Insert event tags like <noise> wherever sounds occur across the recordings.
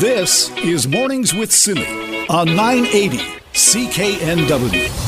This is Mornings with Simi on 980 CKNW.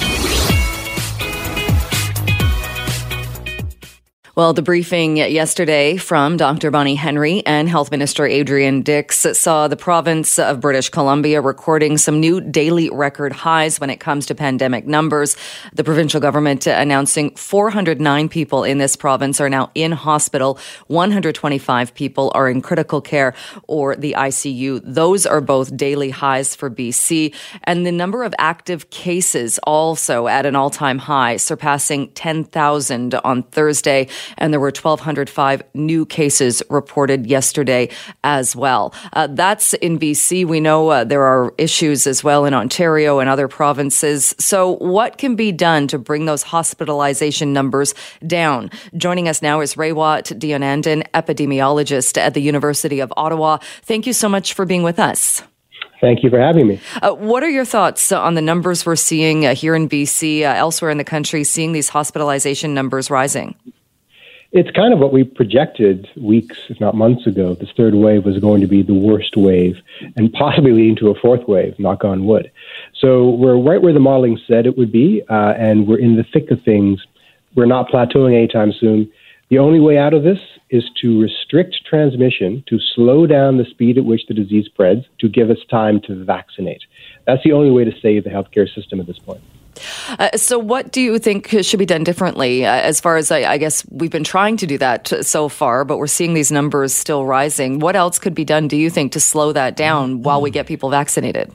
Well, the briefing yesterday from Dr. Bonnie Henry and Health Minister Adrian Dix saw the province of British Columbia recording some new daily record highs when it comes to pandemic numbers. The provincial government announcing 409 people in this province are now in hospital. 125 people are in critical care or the ICU. Those are both daily highs for BC. And the number of active cases also at an all time high, surpassing 10,000 on Thursday and there were 1,205 new cases reported yesterday as well. Uh, that's in BC. We know uh, there are issues as well in Ontario and other provinces. So, what can be done to bring those hospitalization numbers down? Joining us now is Raywat Deonandan, epidemiologist at the University of Ottawa. Thank you so much for being with us. Thank you for having me. Uh, what are your thoughts on the numbers we're seeing uh, here in BC, uh, elsewhere in the country, seeing these hospitalization numbers rising? It's kind of what we projected weeks, if not months ago. This third wave was going to be the worst wave and <laughs> possibly leading to a fourth wave, knock on wood. So we're right where the modeling said it would be, uh, and we're in the thick of things. We're not plateauing anytime soon. The only way out of this is to restrict transmission, to slow down the speed at which the disease spreads, to give us time to vaccinate. That's the only way to save the healthcare system at this point. Uh, so, what do you think should be done differently? Uh, as far as I, I, guess we've been trying to do that so far, but we're seeing these numbers still rising. What else could be done, do you think, to slow that down while we get people vaccinated?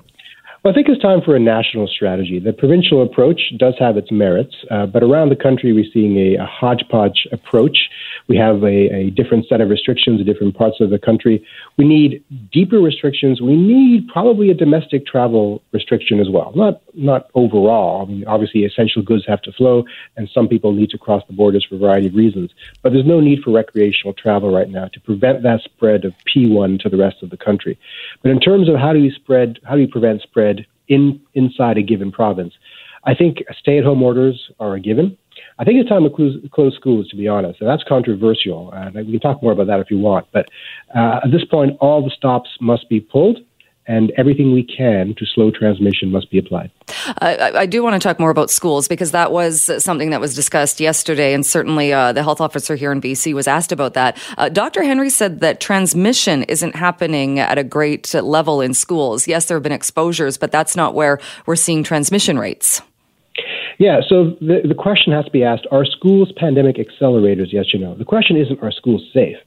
Well, I think it's time for a national strategy. The provincial approach does have its merits, uh, but around the country, we're seeing a, a hodgepodge approach. We have a, a, different set of restrictions in different parts of the country. We need deeper restrictions. We need probably a domestic travel restriction as well. Not not overall. I mean, obviously, essential goods have to flow, and some people need to cross the borders for a variety of reasons. But there's no need for recreational travel right now to prevent that spread of P1 to the rest of the country. But in terms of how do you spread, how do you prevent spread in inside a given province. I think stay-at-home orders are a given. I think it's time to close, close schools, to be honest. And that's controversial. And we can talk more about that if you want. But uh, at this point, all the stops must be pulled and everything we can to slow transmission must be applied. I, I, do want to talk more about schools because that was something that was discussed yesterday, and certainly uh, the health officer here in BC was asked about that. Uh, Dr. Henry said that transmission isn't happening at a great level in schools. Yes, there have been exposures, but that's not where we're seeing transmission rates. Yeah, so the, the question has to be asked are schools pandemic accelerators? Yes or no? The question isn't are schools safe?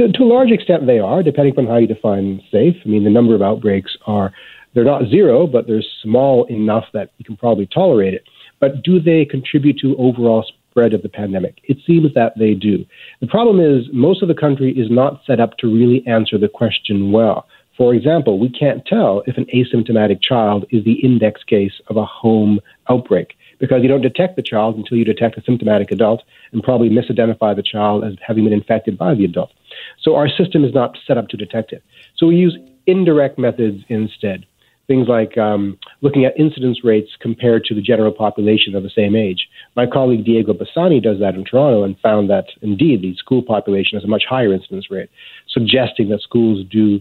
To, to a large extent, they are, depending on how you define safe. I mean, the number of outbreaks are, they're not zero, but they're small enough that you can probably tolerate it. But do they contribute to overall spread of the pandemic? It seems that they do. The problem is, most of the country is not set up to really answer the question well. For example, we can't tell if an asymptomatic child is the index case of a home outbreak because you don't detect the child until you detect a symptomatic adult and probably misidentify the child as having been infected by the adult. So our system is not set up to detect it. So we use indirect methods instead. Things like um, looking at incidence rates compared to the general population of the same age. My colleague Diego Bassani does that in Toronto and found that indeed the school population has a much higher incidence rate, suggesting that schools do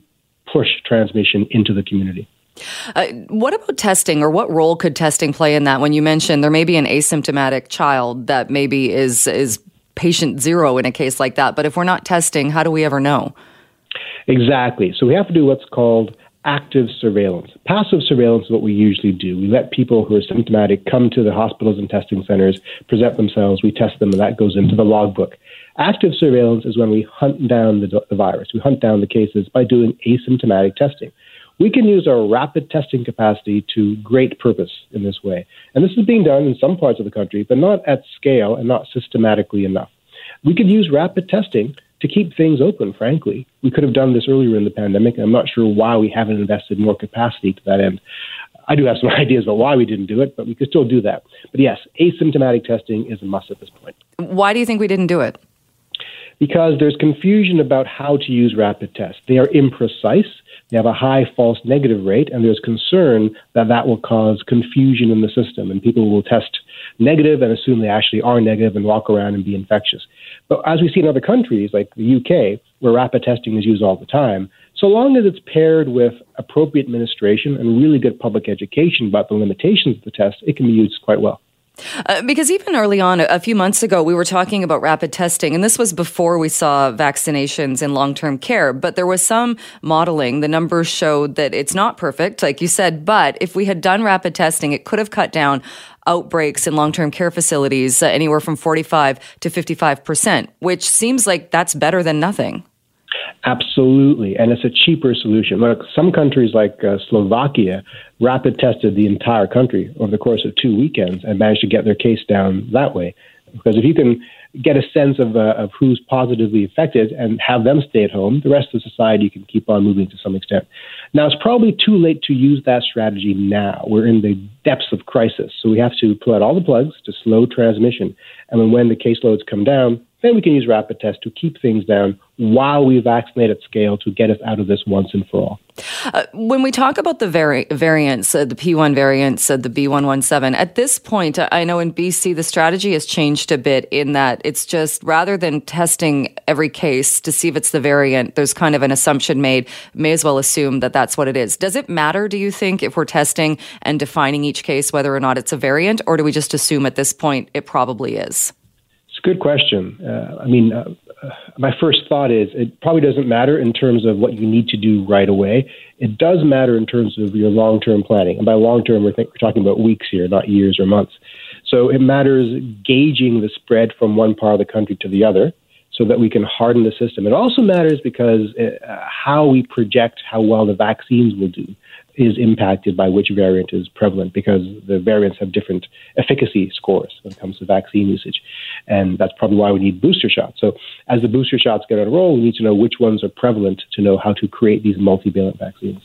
push transmission into the community. Uh, what about testing, or what role could testing play in that? When you mentioned there may be an asymptomatic child that maybe is is patient zero in a case like that, but if we're not testing, how do we ever know? Exactly. So we have to do what's called active surveillance. Passive surveillance is what we usually do. We let people who are symptomatic come to the hospitals and testing centers, present themselves, we test them, and that goes into the logbook. Active surveillance is when we hunt down the, the virus. We hunt down the cases by doing asymptomatic testing. We can use our rapid testing capacity to great purpose in this way. And this is being done in some parts of the country, but not at scale and not systematically enough. We could use rapid testing to keep things open, frankly. We could have done this earlier in the pandemic, and I'm not sure why we haven't invested more capacity to that end. I do have some <laughs> ideas about why we didn't do it, but we could still do that. But yes, asymptomatic testing is a must at this point. Why do you think we didn't do it? Because there's confusion about how to use rapid tests. They are imprecise. They have a high false negative rate, and there's concern that that will cause confusion in the system, and people will test negative and assume they actually are negative and walk around and be infectious. But as we see in other countries like the UK, where rapid testing is used all the time, so long as it's paired with appropriate administration and really good public education about the limitations of the test, it can be used quite well. Uh, because even early on, a few months ago, we were talking about rapid testing, and this was before we saw vaccinations in long term care. But there was some modeling. The numbers showed that it's not perfect, like you said, but if we had done rapid testing, it could have cut down outbreaks in long term care facilities uh, anywhere from 45 to 55%, which seems like that's better than nothing. Absolutely, and it's a cheaper solution. Look, some countries like uh, Slovakia rapid tested the entire country over the course of two weekends and managed to get their case down that way. Because if you can get a sense of, uh, of who's positively affected and have them stay at home, the rest of society can keep on moving to some extent. Now, it's probably too late to use that strategy now. We're in the depths of crisis, so we have to pull out all the plugs to slow transmission. And when the caseloads come down, then we can use rapid tests to keep things down while we vaccinate at scale to get us out of this once and for all. Uh, when we talk about the vari- variants, uh, the P1 variants, uh, the B117, at this point, I know in BC the strategy has changed a bit in that it's just rather than testing every case to see if it's the variant, there's kind of an assumption made, may as well assume that that's what it is. Does it matter, do you think, if we're testing and defining each case whether or not it's a variant, or do we just assume at this point it probably is? It's a good question. Uh, I mean, uh, uh, my first thought is it probably doesn't matter in terms of what you need to do right away. It does matter in terms of your long term planning. And by long term, we're, we're talking about weeks here, not years or months. So it matters gauging the spread from one part of the country to the other so that we can harden the system. It also matters because uh, how we project how well the vaccines will do is impacted by which variant is prevalent because the variants have different efficacy scores when it comes to vaccine usage. And that's probably why we need booster shots. So as the booster shots get on roll, we need to know which ones are prevalent to know how to create these multivalent vaccines.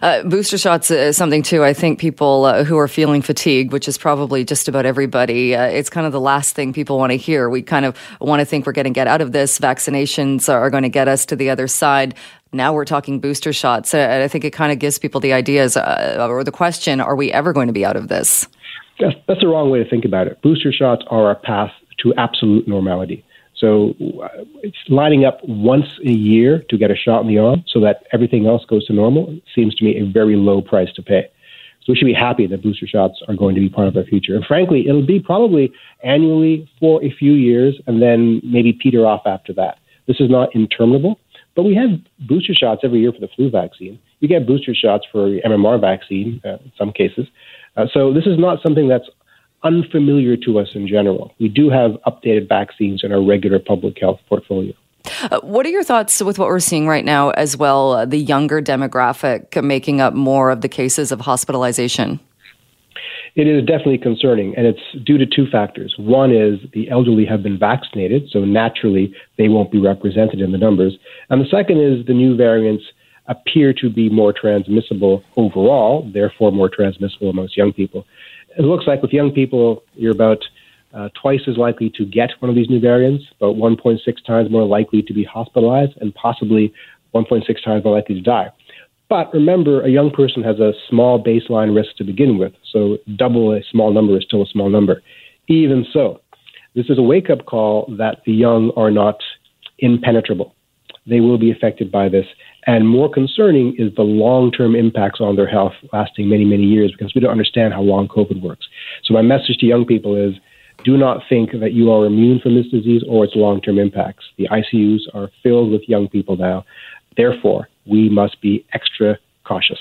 Uh, booster shots is something too. I think people uh, who are feeling fatigue, which is probably just about everybody, uh, it's kind of the last thing people want to hear. We kind of want to think we're going to get out of this. Vaccinations are going to get us to the other side. Now we're talking booster shots. Uh, I think it kind of gives people the ideas uh, or the question: Are we ever going to be out of this? That's, that's the wrong way to think about it. Booster shots are a path to absolute normality. So uh, it's lining up once a year to get a shot in the arm so that everything else goes to normal seems to me a very low price to pay. So we should be happy that booster shots are going to be part of our future. And frankly, it'll be probably annually for a few years and then maybe peter off after that. This is not interminable, but we have booster shots every year for the flu vaccine. You get booster shots for MMR vaccine uh, in some cases. Uh, so this is not something that's unfamiliar to us in general. We do have updated vaccines in our regular public health portfolio. Uh, what are your thoughts with what we're seeing right now as well, uh, the younger demographic making up more of the cases of hospitalization? It is definitely concerning, and it's due to two factors. One is the elderly have been vaccinated, so naturally they won't be represented in the numbers. And the second is the new variants appear to be more transmissible overall, therefore more transmissible amongst young people it looks like with young people, you're about uh, twice as likely to get one of these new variants, about 1.6 times more likely to be hospitalized, and possibly 1.6 times more likely to die. But remember, a young person has a small baseline risk to begin with, so double a small number is still a small number. Even so, this is a wake up call that the young are not impenetrable. They will be affected by this, and more concerning is the long term impacts on their health lasting many, many years because we don't understand how long COVID works. So, my message to young people is do not think that you are immune from this disease or its long term impacts. The ICUs are filled with young people now. Therefore, we must be extra cautious.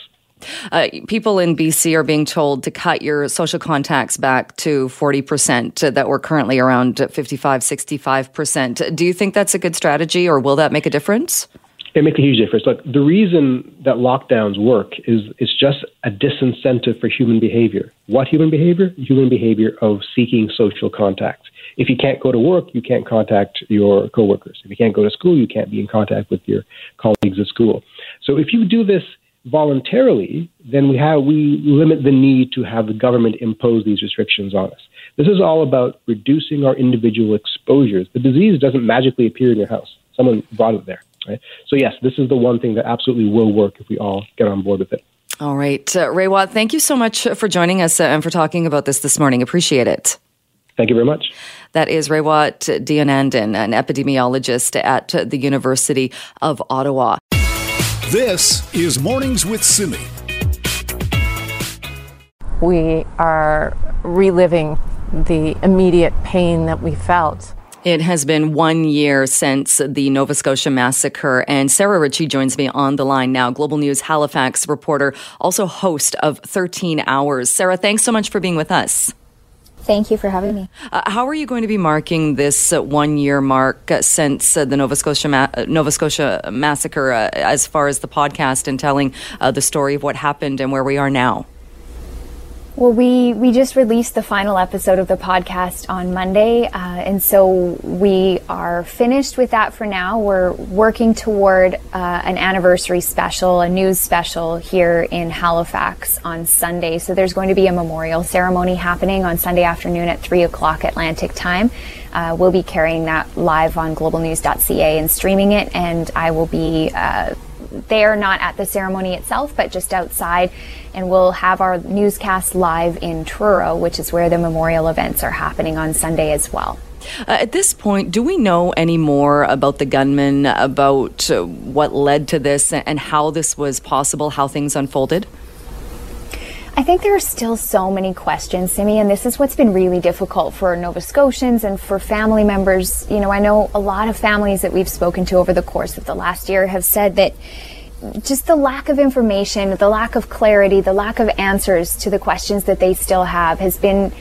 Uh, people in BC are being told to cut your social contacts back to 40% that were currently around 55, 65%. Do you think that's a good strategy or will that make a difference? It makes a huge difference. Look, the reason that lockdowns work is it's just a disincentive for human behavior. What human behavior? Human behavior of seeking social contact. If you can't go to work, you can't contact your coworkers. If you can't go to school, you can't be in contact with your colleagues at school. So if you do this voluntarily, then we have we limit the need to have the government impose these restrictions on us. This is all about reducing our individual exposures. The disease doesn't magically appear in your house. Someone brought it there. Right? So yes, this is the one thing that absolutely will work if we all get on board with it. All right. Uh, Ray thank you so much for joining us uh, and for talking about this this morning. Appreciate it. Thank you very much. That is Raywat Deonandan, an epidemiologist at the University of Ottawa. This is Mornings with Simi. We are reliving the immediate pain that we felt it has been one year since the Nova Scotia massacre, and Sarah Ritchie joins me on the line now. Global News Halifax reporter, also host of 13 Hours. Sarah, thanks so much for being with us. Thank you for having me. Uh, how are you going to be marking this uh, one year mark uh, since uh, the Nova Scotia ma- uh, Nova Scotia massacre, uh, as far as the podcast and telling the story of what happened and where we are now? Well, we, we just released the final episode of the podcast on Monday, uh, and so we are finished with that for now. We're working toward uh, an anniversary special, a news special here in Halifax on Sunday. So there's going to be a memorial ceremony happening on Sunday afternoon at 3 o'clock Atlantic time. Uh, we'll be carrying that live on globalnews.ca and streaming it, and I will be uh, there, not at the ceremony itself, but just outside. And we'll have our newscast live in Truro, which is where the memorial events are happening on Sunday as well. Uh, at this point, do we know any more about the gunman, about uh, what led to this, and how this was possible, how things unfolded? I think there are still so many questions, Simi, and this is what's been really difficult for Nova Scotians and for family members. You know, I know a lot of families that we've spoken to over the course of the last year have said that just the lack of information, the lack of clarity, the lack of answers to the questions that they still have has been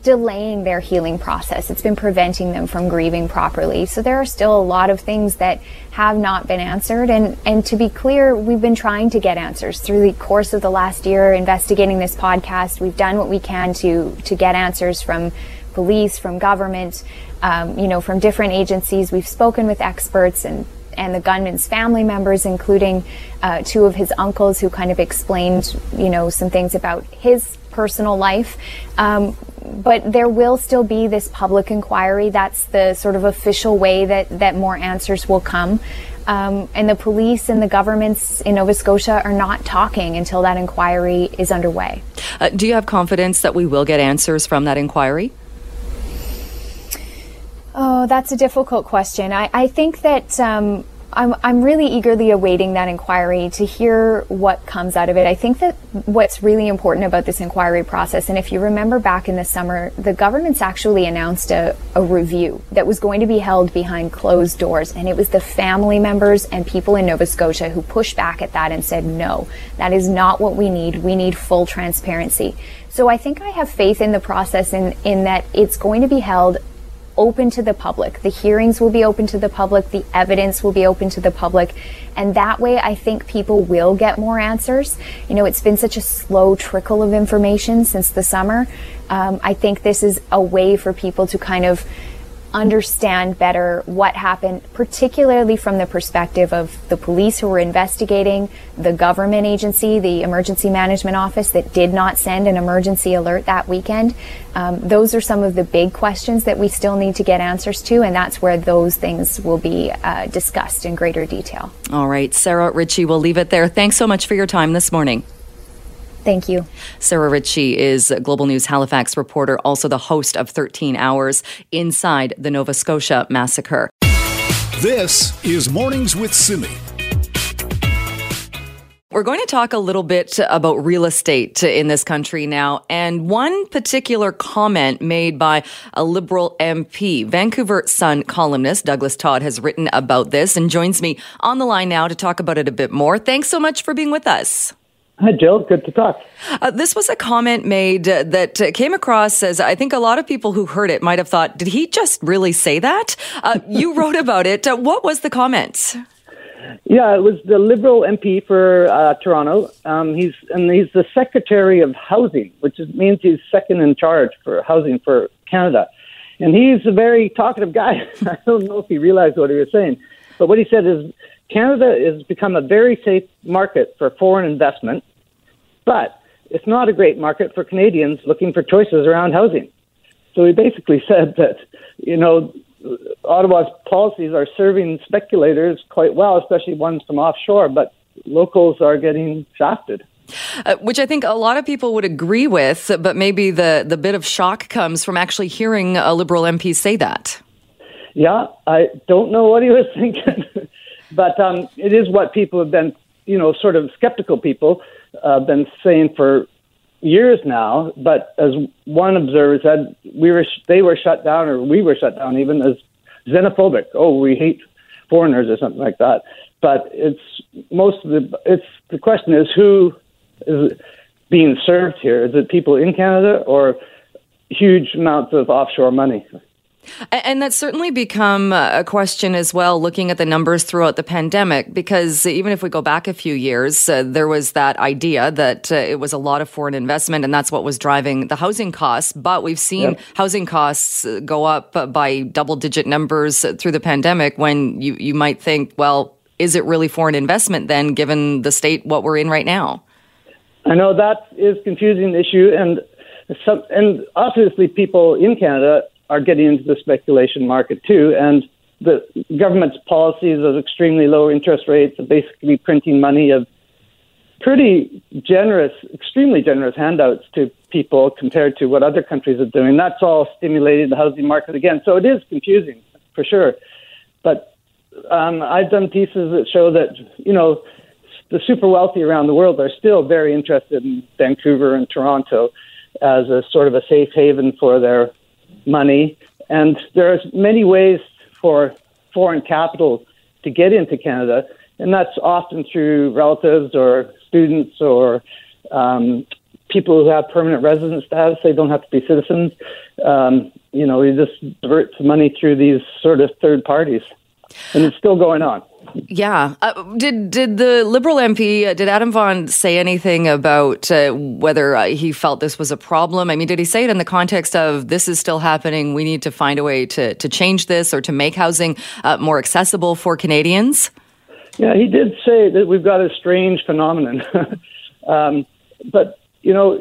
delaying their healing process. It's been preventing them from grieving properly. So there are still a lot of things that have not been answered. And, and to be clear, we've been trying to get answers through the course of the last year investigating this podcast. We've done what we can to, to get answers from police, from government, um, you know, from different agencies. We've spoken with experts and and the gunman's family members, including uh, two of his uncles who kind of explained, you know, some things about his personal life. Um, but there will still be this public inquiry. That's the sort of official way that, that more answers will come. Um, and the police and the governments in Nova Scotia are not talking until that inquiry is underway. Uh, do you have confidence that we will get answers from that inquiry? Oh, that's a difficult question. I, I think that um, I'm, I'm really eagerly awaiting that inquiry to hear what comes out of it. I think that what's really important about this inquiry process, and if you remember back in the summer, the government's actually announced a, a review that was going to be held behind closed doors. And it was the family members and people in Nova Scotia who pushed back at that and said, no, that is not what we need. We need full transparency. So I think I have faith in the process in, in that it's going to be held open to the public. The hearings will be open to the public. The evidence will be open to the public. And that way, I think people will get more answers. You know, it's been such a slow trickle of information since the summer. Um, I think this is a way for people to kind of understand better what happened, particularly from the perspective of the police who were investigating, the government agency, the Emergency Management Office that did not send an emergency alert that weekend. Um, those are some of the big questions that we still need to get answers to, and that's where those things will be uh, discussed in greater detail. All right, Sarah Ritchie, we'll leave it there. Thanks so much for your time this morning. Thank you. Sarah Ritchie is Global News Halifax reporter, also the host of 13 Hours Inside the Nova Scotia Massacre. This is Mornings with Simi. We're going to talk a little bit about real estate in this country now, and one particular comment made by a Liberal MP. Vancouver Sun columnist Douglas Todd has written about this and joins me on the line now to talk about it a bit more. Thanks so much for being with us. Hi, Jill. Good to talk. Uh, this was a comment made uh, that uh, came across as I think a lot of people who heard it might have thought, did he just really say that? Uh, you <laughs> wrote about it. Uh, what was the comment? Yeah, it was the Liberal MP for uh, Toronto. Um, he's and he's the Secretary of Housing, which is, means he's second in charge for housing for Canada. And he's a very talkative guy. <laughs> I don't know if he realized what he was saying, but what he said is Canada has become a very safe market for foreign investment, but it's not a great market for Canadians looking for choices around housing. So he basically <laughs> said that, you know, Ottawa's policies are serving speculators quite well, especially ones from offshore, but locals are getting shafted. Uh, which I think a lot of people would agree with, but maybe the, the bit of shock comes from actually hearing a Liberal MP say that. Yeah, I don't know what he was <laughs> thinking, but um, it is what people have been, you know, sort of skeptical people uh, been saying for years now. But as one observer said, we were sh- they were shut down, or we were shut down even as xenophobic. Oh, we hate foreigners or something like that. But it's most of the it's the question is who is being served here? Is it people in Canada or huge amounts of offshore money? And that's certainly become a question as well, looking at the numbers throughout the pandemic, because even if we go back a few years, uh, there was that idea that uh, it was a lot of foreign investment and that's what was driving the housing costs. But we've seen yep. housing costs uh, go up by double digit numbers through the pandemic when you, you might think, well, is it really foreign investment then, given the state what we're in right now? I know that is confusing issue, and some, and obviously people in Canada are getting into the speculation market too. And the government's policies of extremely low interest rates, of basically printing money of pretty generous, extremely generous handouts to people compared to what other countries are doing. That's all stimulating the housing market again. So it is confusing for sure. But um, I've done pieces that show that, you know, the super wealthy around the world are still very interested in Vancouver and Toronto as a sort of a safe haven for their money. And there's many ways for foreign capital to get into Canada, and that's often through relatives or students or um, people who have permanent resident status. They don't have to be citizens. Um, you know, you just divert money through these sort of third parties, and it's still going on. Yeah. Uh, did did the Liberal MP uh, did Adam Vaughan say anything about uh, whether uh, he felt this was a problem? I mean, did he say it in the context of this is still happening? We need to find a way to to change this or to make housing uh, more accessible for Canadians. Yeah, he did say that we've got a strange phenomenon, <laughs> um, but you know,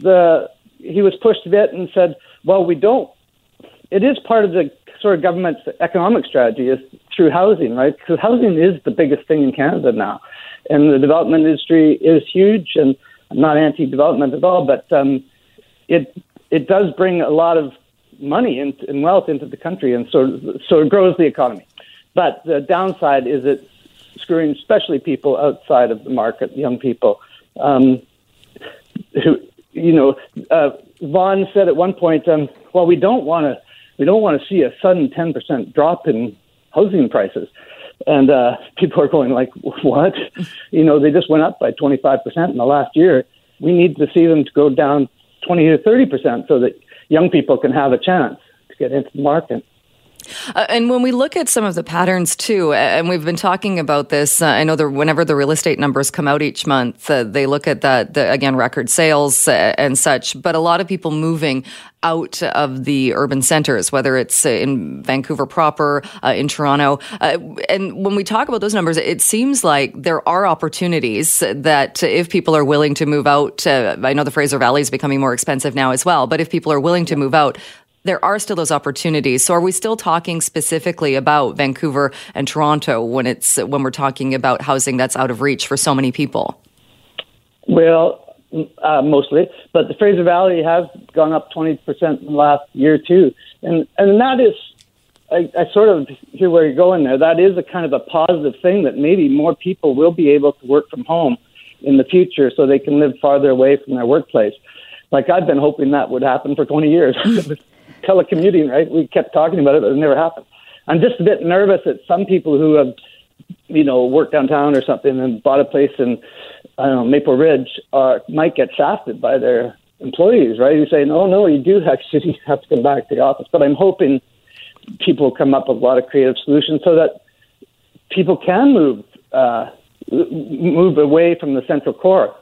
the he was pushed a bit and said, "Well, we don't." It is part of the sort of government's economic strategy is through housing, right? Because housing is the biggest thing in Canada now, and the development industry is huge. And I'm not anti-development at all, but um, it it does bring a lot of money and, and wealth into the country, and so so it grows the economy. But the downside is it's screwing, especially people outside of the market, young people, um, who you know. Uh, Vaughan said at one point, um, "Well, we don't want to." We don't want to see a sudden 10% drop in housing prices. And uh, <laughs> people are going like, what? <laughs> you know, they just went up by 25% in the last year. We need to see them to go down 20 to 30% so that young people can have a chance to get into the market. Uh, and when we look at some of the patterns too, and we've been talking about this, uh, I know that whenever the real estate numbers come out each month, uh, they look at that, the, again, record sales uh, and such, but a lot of people moving out of the urban centers, whether it's uh, in Vancouver proper, uh, in Toronto. and when we talk about those numbers, it seems like there are opportunities that if people are willing to move out, I know the Fraser Valley is becoming more expensive now as well, but if people are willing to move out, there are still those opportunities. So are we still talking specifically about Vancouver and Toronto when it's when we're talking about housing that's out of reach for so many people? Well, uh, mostly, but the Fraser Valley has gone up 20% in the last year too. And and that is I, I sort of hear where you're going there. That is a kind of a positive thing that maybe more people will be able to work from home in the future so they can live farther away from their workplace. Like I've been hoping that would happen for 20 years. <laughs> telecommuting, right? We kept talking about it, but it never happened. I'm just a bit nervous that some people who have, you know, worked downtown or something and bought a place in, I don't know, Maple Ridge, uh, might get shafted by their employees, right? Who say, no, no, you do actually <laughs> have to come back to the office. But I'm hoping people come up with a lot of creative solutions so that people can move uh, move away from the central core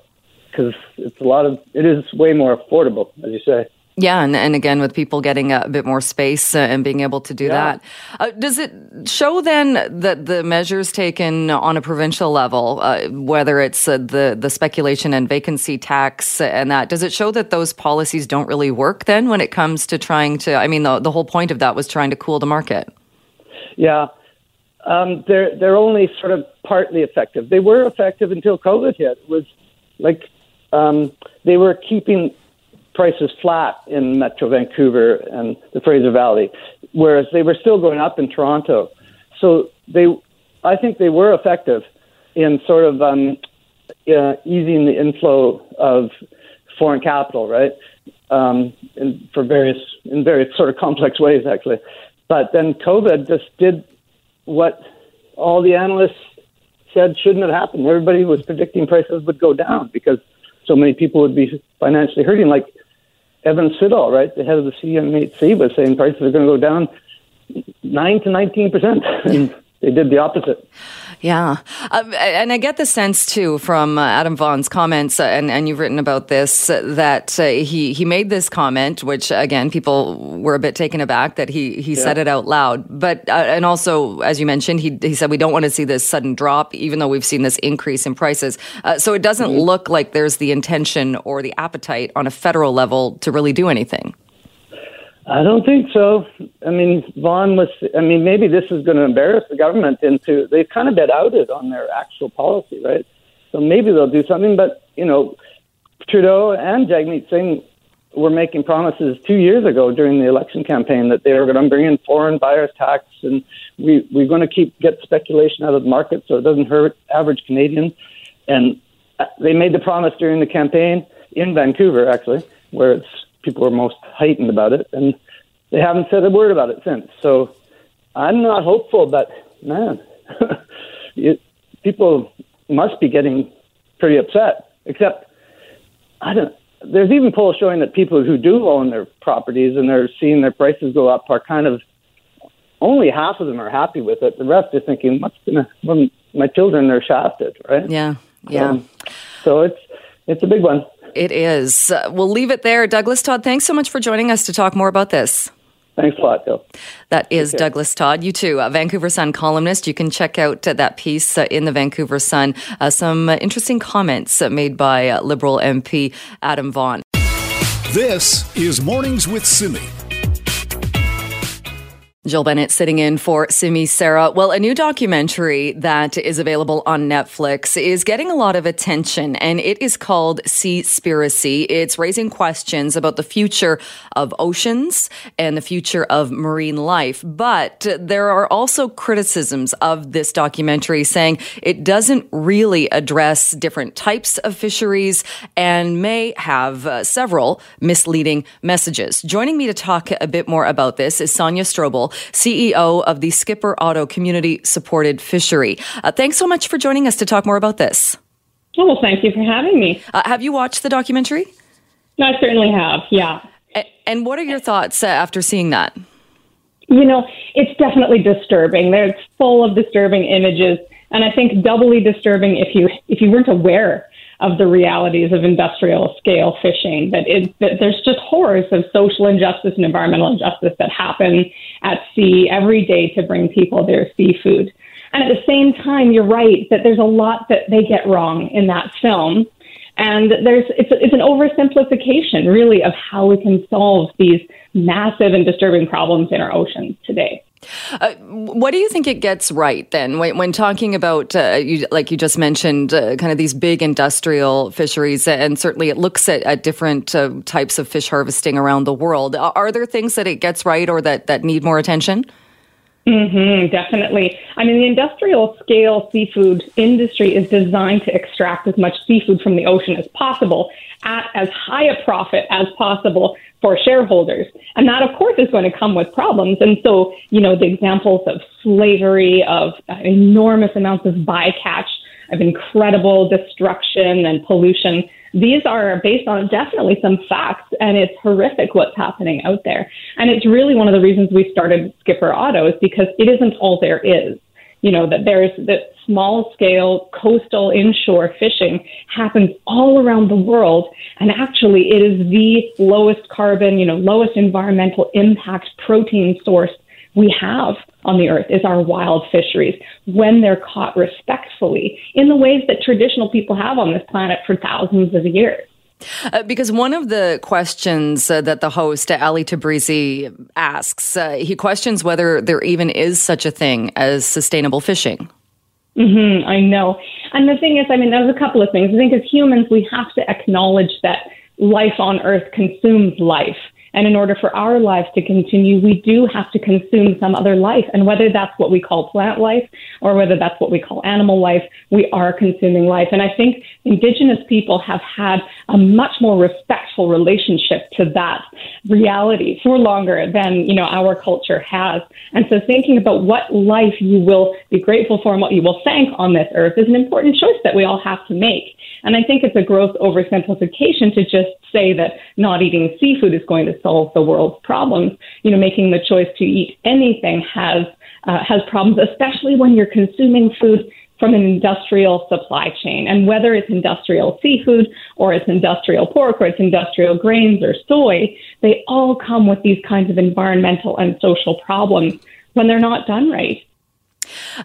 because it's a lot of it is way more affordable, as you say. Yeah, and, and again, with people getting a bit more space uh, and being able to do yeah. that. Uh, does it show then that the measures taken on a provincial level, uh, whether it's uh, the, the speculation and vacancy tax and that, does it show that those policies don't really work then when it comes to trying to? I mean, the, the whole point of that was trying to cool the market. Yeah. Um, they're, they're only sort of partly effective. They were effective until COVID hit. It was like um, they were keeping prices flat in Metro Vancouver and the Fraser Valley, whereas they were still going up in Toronto. So they, I think they were effective in sort of um, uh, easing the inflow of foreign capital, right? Um, in, for various in various sort of complex ways, actually. But then COVID just did what all the analysts said shouldn't have happened. Everybody was predicting prices would go down because so many people would be financially hurting. Like Evan Siddall, right, the head of the CMHC, was saying prices are going to go down nine to nineteen percent, <laughs> and they did the opposite. Yeah. Uh, and I get the sense, too, from uh, Adam Vaughan's comments, uh, and, and you've written about this, uh, that uh, he, he made this comment, which, again, people were a bit taken aback that he, he yeah. said it out loud. But, uh, and also, as you mentioned, he, he said, we don't want to see this sudden drop, even though we've seen this increase in prices. so it doesn't mm-hmm. look like there's the intention or the appetite on a federal level to really do anything. I don't think so. I mean, Vaughan was. I mean, maybe this is going to embarrass the government into. They've kind of been outed on their actual policy, right? So maybe they'll do something. But you know, Trudeau and Jagmeet Singh were making promises two years ago during the election campaign that they were going to bring in foreign buyers tax, and we we're going to keep get speculation out of the market so it doesn't hurt average Canadians. And uh, they made the promise during the campaign in Vancouver, actually, where it's people were most heightened about it, and they haven't said a word about it since. So I'm not hopeful, but man, <laughs> it, people must be getting pretty upset. Except, I don't. There's even polls showing that people who do own their properties and they're seeing their prices go up are kind of only half of them are happy with it. The rest are thinking, "What's gonna? Well, my children are shafted, right?" Yeah, yeah. Um, so it's it's a big one. It is. Uh, we'll leave it there. Douglas Todd, thanks so much for joining us to talk more about this. Thanks a lot, Bill. That is Douglas Todd. You too, a Vancouver Sun columnist. You can check out uh, that piece uh, in the Vancouver Sun. Uh, some interesting comments uh, made by uh, Liberal MP Adam Vaughan. This is Mornings with Simi. Jill Bennett sitting in for Simi Sarah. Well, a new documentary that is available on Netflix is getting a lot of attention and it is called Seaspiracy. It's raising questions about the future of oceans and the future of marine life. But there are also criticisms of this documentary saying it doesn't really address different types of fisheries and may have uh, several misleading messages. Joining me to talk a bit more about this is Sonia Strobel. CEO of the Skipper Otto Community Supported Fishery. Uh, thanks so much for joining us to talk more about this. Oh, well, thank you for having me. Uh, have you watched the documentary? No, I certainly have, yeah. A- and what are your thoughts uh, after seeing that? You know, it's definitely disturbing. There's full of disturbing images, and I think doubly disturbing if you if you weren't aware of the realities of industrial scale fishing. That, it, that there's just horrors of social injustice and environmental injustice that happen at sea every day to bring people their seafood. And at the same time, you're right that there's a lot that they get wrong in that film. And there's it's, it's an oversimplification, really, of how we can solve these massive and disturbing problems in our oceans today. Uh, what do you think it gets right then when, when talking about, uh, you, like you just mentioned, uh, kind of these big industrial fisheries, and certainly it looks at, at different uh, types of fish harvesting around the world. Are there things that it gets right or that, that need more attention? Mm-hmm, definitely. I mean, the industrial scale seafood industry is designed to extract as much seafood from the ocean as possible at as high a profit as possible for shareholders. And that, of course, is going to come with problems. And so, you know, the examples of slavery, of enormous amounts of bycatch, of incredible destruction and pollution, these are based on definitely some facts, and it's horrific what's happening out there. And it's really one of the reasons we started Skipper Otto is because it isn't all there is. you know, that there's that small scale coastal inshore fishing happens all around the world. And actually, it is the lowest carbon, you know, lowest environmental impact protein source we have on the earth is our wild fisheries when they're caught respectfully in the ways that traditional people have on this planet for thousands of years. Uh, because one of the questions uh, that the host, Ali Tabrizi, asks, uh, he questions whether there even is such a thing as sustainable fishing. Mm-hmm, I know. And the thing is, I mean, there's a couple of things. I think as humans, we have to acknowledge that life on Earth consumes life. And in order for our lives to continue, we do have to consume some other life. And whether that's what we call plant life or whether that's what we call animal life, we are consuming life. And I think Indigenous people have had a much more respectful relationship to that reality for longer than, you know, our culture has. And so thinking about what life you will be grateful for and what you will thank on this earth is an important choice that we all have to make. And I think it's a gross oversimplification to just say that not eating seafood is going to solve the world's problems. You know, making the choice to eat anything has uh, has problems, especially when you're consuming food from an industrial supply chain. And whether it's industrial seafood or it's industrial pork or it's industrial grains or soy, they all come with these kinds of environmental and social problems when they're not done right.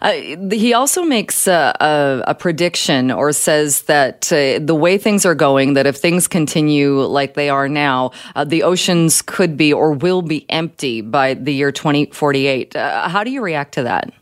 Uh, he also makes a, a, a, prediction or says that uh, the way things are going, that if things continue like they are now, uh, the oceans could be or will be empty by the year 2048. Uh, how do you react to that?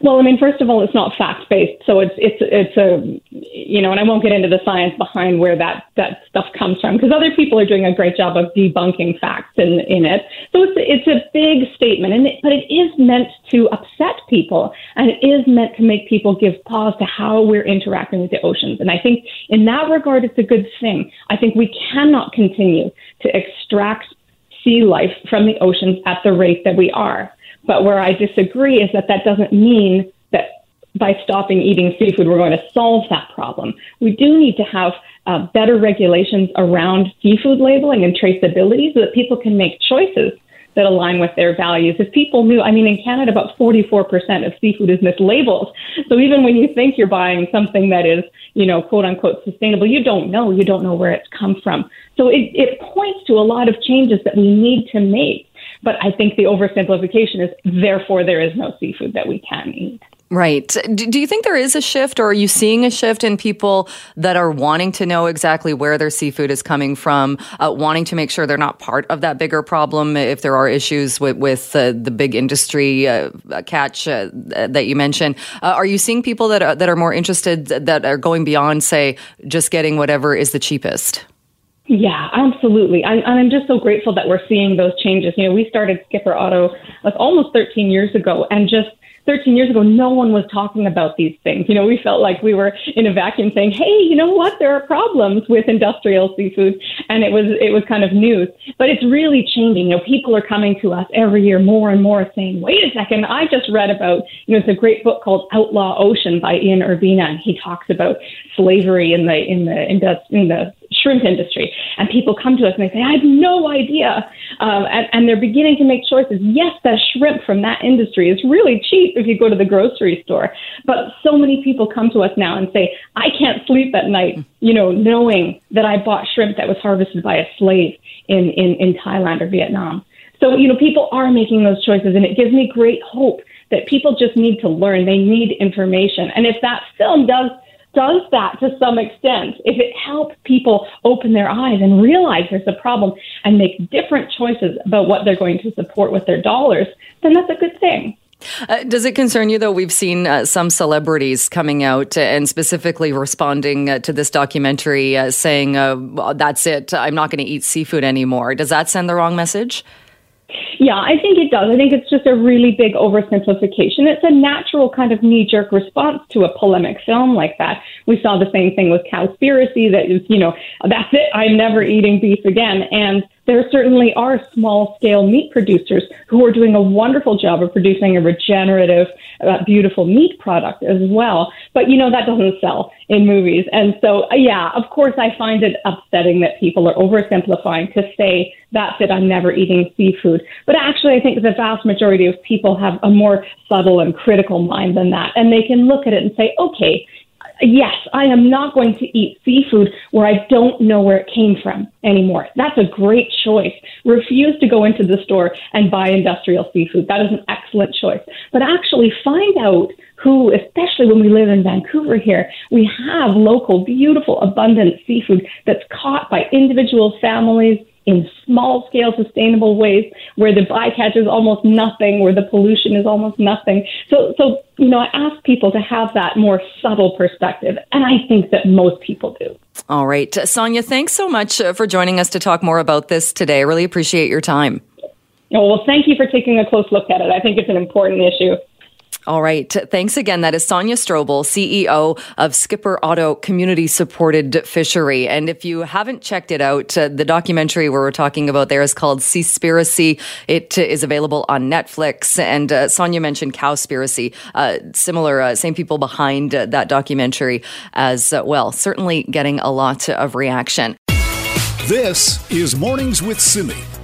Well, I mean, first of all, it's not fact based, so it's it's it's a you know, and I won't get into the science behind where that that stuff comes from because other people are doing a great job of debunking facts in in it. So it's it's a big statement, and it, but it is meant to upset people, and it is meant to make people give pause to how we're interacting with the oceans. And I think in that regard, it's a good thing. I think we cannot continue to extract sea life from the oceans at the rate that we are. But where I disagree is that that doesn't mean that by stopping eating seafood, we're going to solve that problem. We do need to have uh, better regulations around seafood labeling and traceability so that people can make choices that align with their values. If people knew, I mean, in Canada, about 44% of seafood is mislabeled. So even when you think you're buying something that is, you know, quote unquote sustainable, you don't know. You don't know where it's come from. So it, it points to a lot of changes that we need to make. But I think the oversimplification is therefore there is no seafood that we can eat. Right. Do you think there is a shift, or are you seeing a shift in people that are wanting to know exactly where their seafood is coming from, uh, wanting to make sure they're not part of that bigger problem if there are issues with, with uh, the big industry uh, catch uh, that you mentioned? Uh, are you seeing people that are, that are more interested, that are going beyond, say, just getting whatever is the cheapest? Yeah, absolutely. I'm, I'm just so grateful that we're seeing those changes. You know, we started Skipper Otto like almost 13 years ago, and just 13 years ago, no one was talking about these things. You know, we felt like we were in a vacuum saying, "Hey, you know what? There are problems with industrial seafood," and it was it was kind of news. But it's really changing. You know, people are coming to us every year more and more saying, "Wait a second! I just read about you know, it's a great book called Outlaw Ocean by Ian Urbina, and he talks about slavery in the in the in the, in the shrimp industry. And people come to us and they say, I have no idea. Um, and, and they're beginning to make choices. Yes, that shrimp from that industry is really cheap if you go to the grocery store. But so many people come to us now and say, I can't sleep at night, you know, knowing that I bought shrimp that was harvested by a slave in, in, in Thailand or Vietnam. So, you know, people are making those choices, and it gives me great hope that people just need to learn. They need information. And if that film does does that to some extent, if it helps people open their eyes and realize there's a problem and make different choices about what they're going to support with their dollars, then that's a good thing. Uh, does it concern you, though? We've seen uh, some celebrities coming out and specifically responding uh, to this documentary uh, saying, uh, that's it, I'm not going to eat seafood anymore. Does that send the wrong message? Yeah, I think it does. I think it's just a really big oversimplification. It's a natural kind of knee jerk response to a polemic film like that. We saw the same thing with Cowspiracy that is, you know, that's it, I'm never eating beef again. And there certainly are small scale meat producers who are doing a wonderful job of producing a regenerative, uh, beautiful meat product as well. But you know, that doesn't sell in movies. And so, uh, yeah, of course, I find it upsetting that people are oversimplifying to say that's it, I'm never eating seafood. But actually, I think the vast majority of people have a more subtle and critical mind than that. And they can look at it and say, okay, yes, I am not going to eat seafood where I don't know where it came from anymore. That's a great choice. Refuse to go into the store and buy industrial seafood. That is an excellent choice. But actually find out who, especially when we live in Vancouver here, we have local, beautiful, abundant seafood that's caught by individual families in small scale sustainable ways where the bycatch is almost nothing, where the pollution is almost nothing. So, so, you know, I ask people to have that more subtle perspective. And I think that most people do. All right. Sonia, thanks so much uh, for joining us to talk more about this today. I really appreciate your time. Oh, well, thank you for taking a close look at it. I think it's an important issue. All right. Thanks again. That is Sonia Strobel, CEO of Skipper Otto Community Supported Fishery. And if you haven't checked it out, uh, the documentary we are talking about there is called Seaspiracy. It is available on Netflix. And uh, Sonia mentioned Cowspiracy. Uh, similar, uh, same people behind uh, that documentary as well. Certainly getting a lot of reaction. This is Mornings with Simi.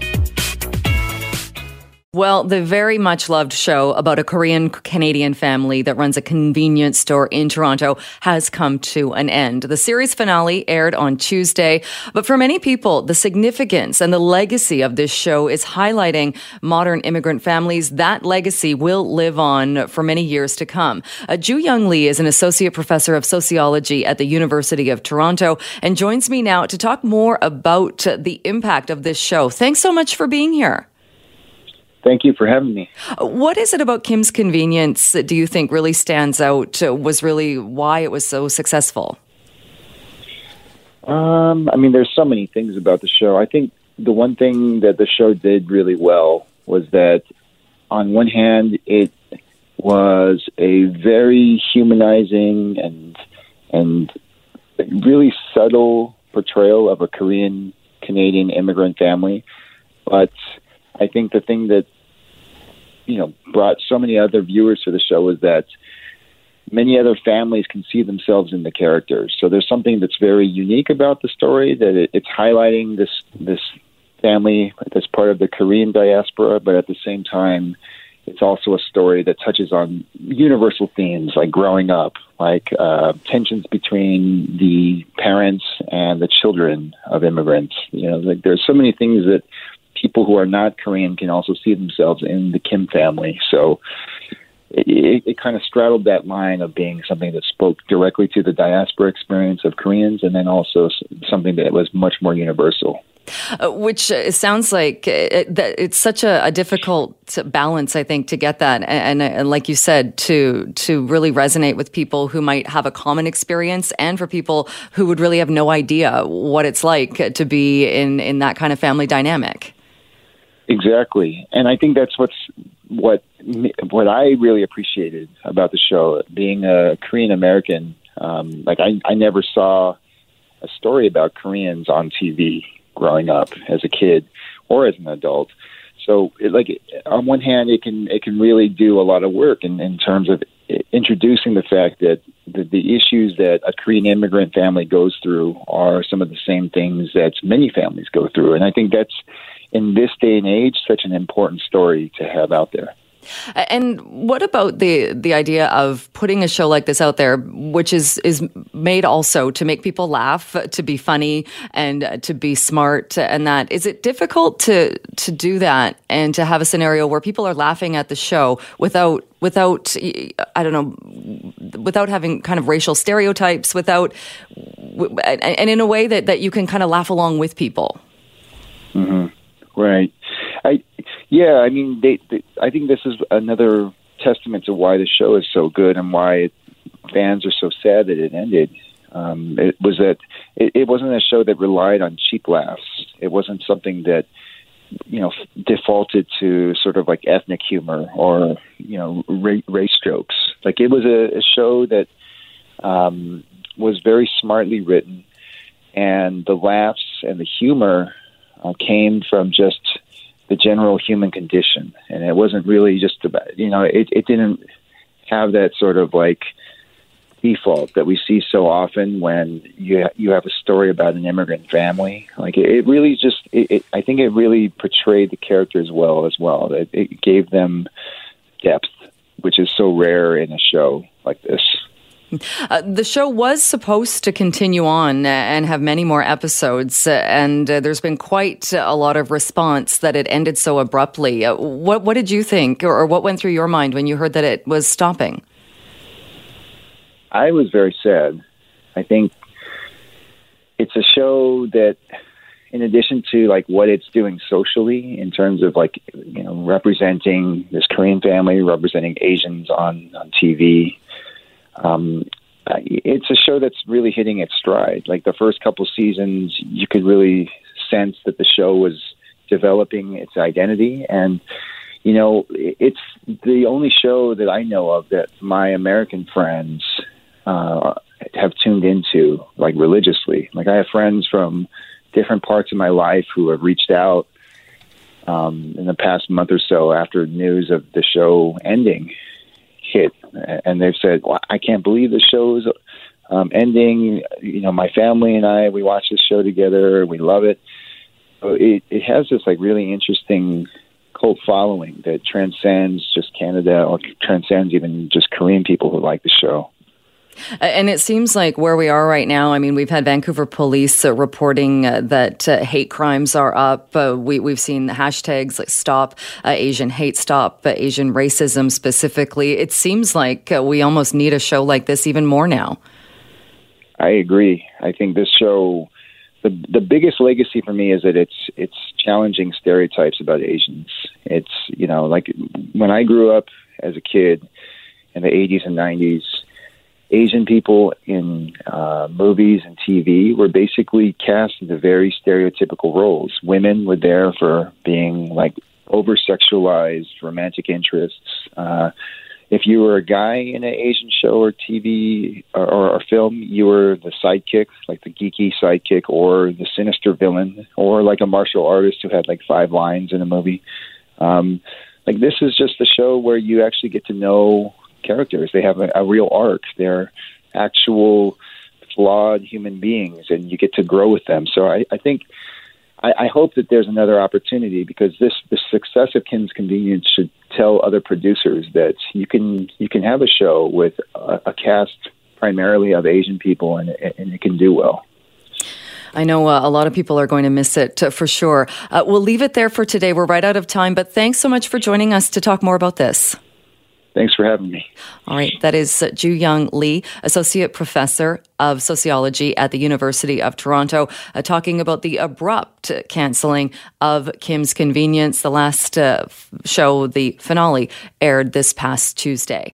Well, the very much loved show about a Korean Canadian family that runs a convenience store in Toronto has come to an end. The series finale aired on Tuesday, but for many people, the significance and the legacy of this show is highlighting modern immigrant families. That legacy will live on for many years to come. Uh, Joo Young Lee is an associate professor of sociology at the University of Toronto and joins me now to talk more about the impact of this show. Thanks so much for being here. Thank you for having me. What is it about Kim's Convenience that do you think really stands out? Uh, was really why it was so successful? Um, I mean, there's so many things about the show. I think the one thing that the show did really well was that, on one hand, it was a very humanizing and and really subtle portrayal of a Korean Canadian immigrant family, but I think the thing that you know brought so many other viewers to the show is that many other families can see themselves in the characters. So there's something that's very unique about the story that it, it's highlighting this this family that's part of the Korean diaspora, but at the same time, it's also a story that touches on universal themes like growing up, like uh, tensions between the parents and the children of immigrants. You know, like there's so many things that people who are not Korean can also see themselves in the Kim family. So it, it, kind of straddled that line of being something that spoke directly to the diaspora experience of Koreans and then also something that was much more universal. Uh, which uh, sounds like it, uh, that it's such a, a, difficult balance, I think, to get that, and, and, and, like you said, to to really resonate with people who might have a common experience, and for people who would really have no idea what it's like to be in in that kind of family dynamic. Exactly, and I think that's what's what what I really appreciated about the show. Being a Korean American, um, like I, I never saw a story about Koreans on TV growing up as a kid or as an adult. So, it, like on one hand, it can it can really do a lot of work in, in terms of introducing the fact that the, the issues that a Korean immigrant family goes through are some of the same things that many families go through, and I think that's in this day and age such an important story to have out there. And what about the the idea of putting a show like this out there, which is is made also to make people laugh, to be funny, and to be smart, and that is it difficult to to do that and to have a scenario where people are laughing at the show without without I don't know without having kind of racial stereotypes, without and in a way that that you can kind of laugh along with people. Mm-hmm. Right. I yeah. I mean, they, they. I think this is another testament to why the show is so good and why it, fans are so sad that it ended. Um, it was that it, it wasn't a show that relied on cheap laughs. It wasn't something that you know defaulted to sort of like ethnic humor or you know ra- race jokes. Like it was a, a show that um, was very smartly written, and the laughs and the humor uh, came from just the general human condition, and it wasn't really just about you know it, it didn't have that sort of like default that we see so often when you you have a story about an immigrant family. Like it, it really just, it, it, I think it really portrayed the characters well as well. It, it gave them depth, which is so rare in a show like this. Uh, the show was supposed to continue on and have many more episodes, uh, and uh, there's been quite a lot of response that it ended so abruptly. Uh, what what did you think, or, or what went through your mind when you heard that it was stopping? I was very sad. I think it's a show that, in addition to like what it's doing socially in terms of like you know representing this Korean family, representing Asians on on TV, um, it's a show that's really hitting its stride. Like the first couple seasons, you could really sense that the show was developing its identity and you know, it's the only show that I know of that my American friends uh, have tuned into like religiously. Like I have friends from different parts of my life who have reached out um, in the past month or so after news of the show ending and they've said, well, "I can't believe the show's um, ending." You know, my family and I we watch this show together. We love it. It it has this like really interesting cult following that transcends just Canada or transcends even just Korean people who like the show. And it seems like where we are right now, I mean, we've had Vancouver police uh, reporting uh, that uh, hate crimes are up. Uh, we, have seen hashtags like stop uh, Asian hate, stop uh, Asian racism specifically. It seems like we almost need a show like this even more now. I agree. I think this show, the the biggest legacy for me is that it's it's challenging stereotypes about Asians. It's you know like when I grew up as a kid in the 80s and 90s Asian people in uh, movies and TV were basically cast into very stereotypical roles. Women were there for being like over sexualized romantic interests. Uh, if you were a guy in an Asian show or TV or, or, or film, you were the sidekick, like the geeky sidekick, or the sinister villain, or like a martial artist who had like five lines in a movie. Um, like this is just a show where you actually get to know characters. They have a, a real arc. They're actual flawed human beings, and you get to grow with them. So I, I think. I, I hope that there's another opportunity because this the success of Kim's Convenience should tell other producers that you can you can have a show with a, a cast primarily of Asian people and, and it can do well. I know uh, a lot of people are going to miss it uh, for sure. Uh, we'll leave it there for today. We're right out of time, but thanks so much for joining us to talk more about this. Thanks for having me. All right. That is Joo Young Lee, Associate Professor of Sociology at the University of Toronto, uh, talking about the abrupt canceling of Kim's Convenience. The last uh, show, the finale, aired this past Tuesday.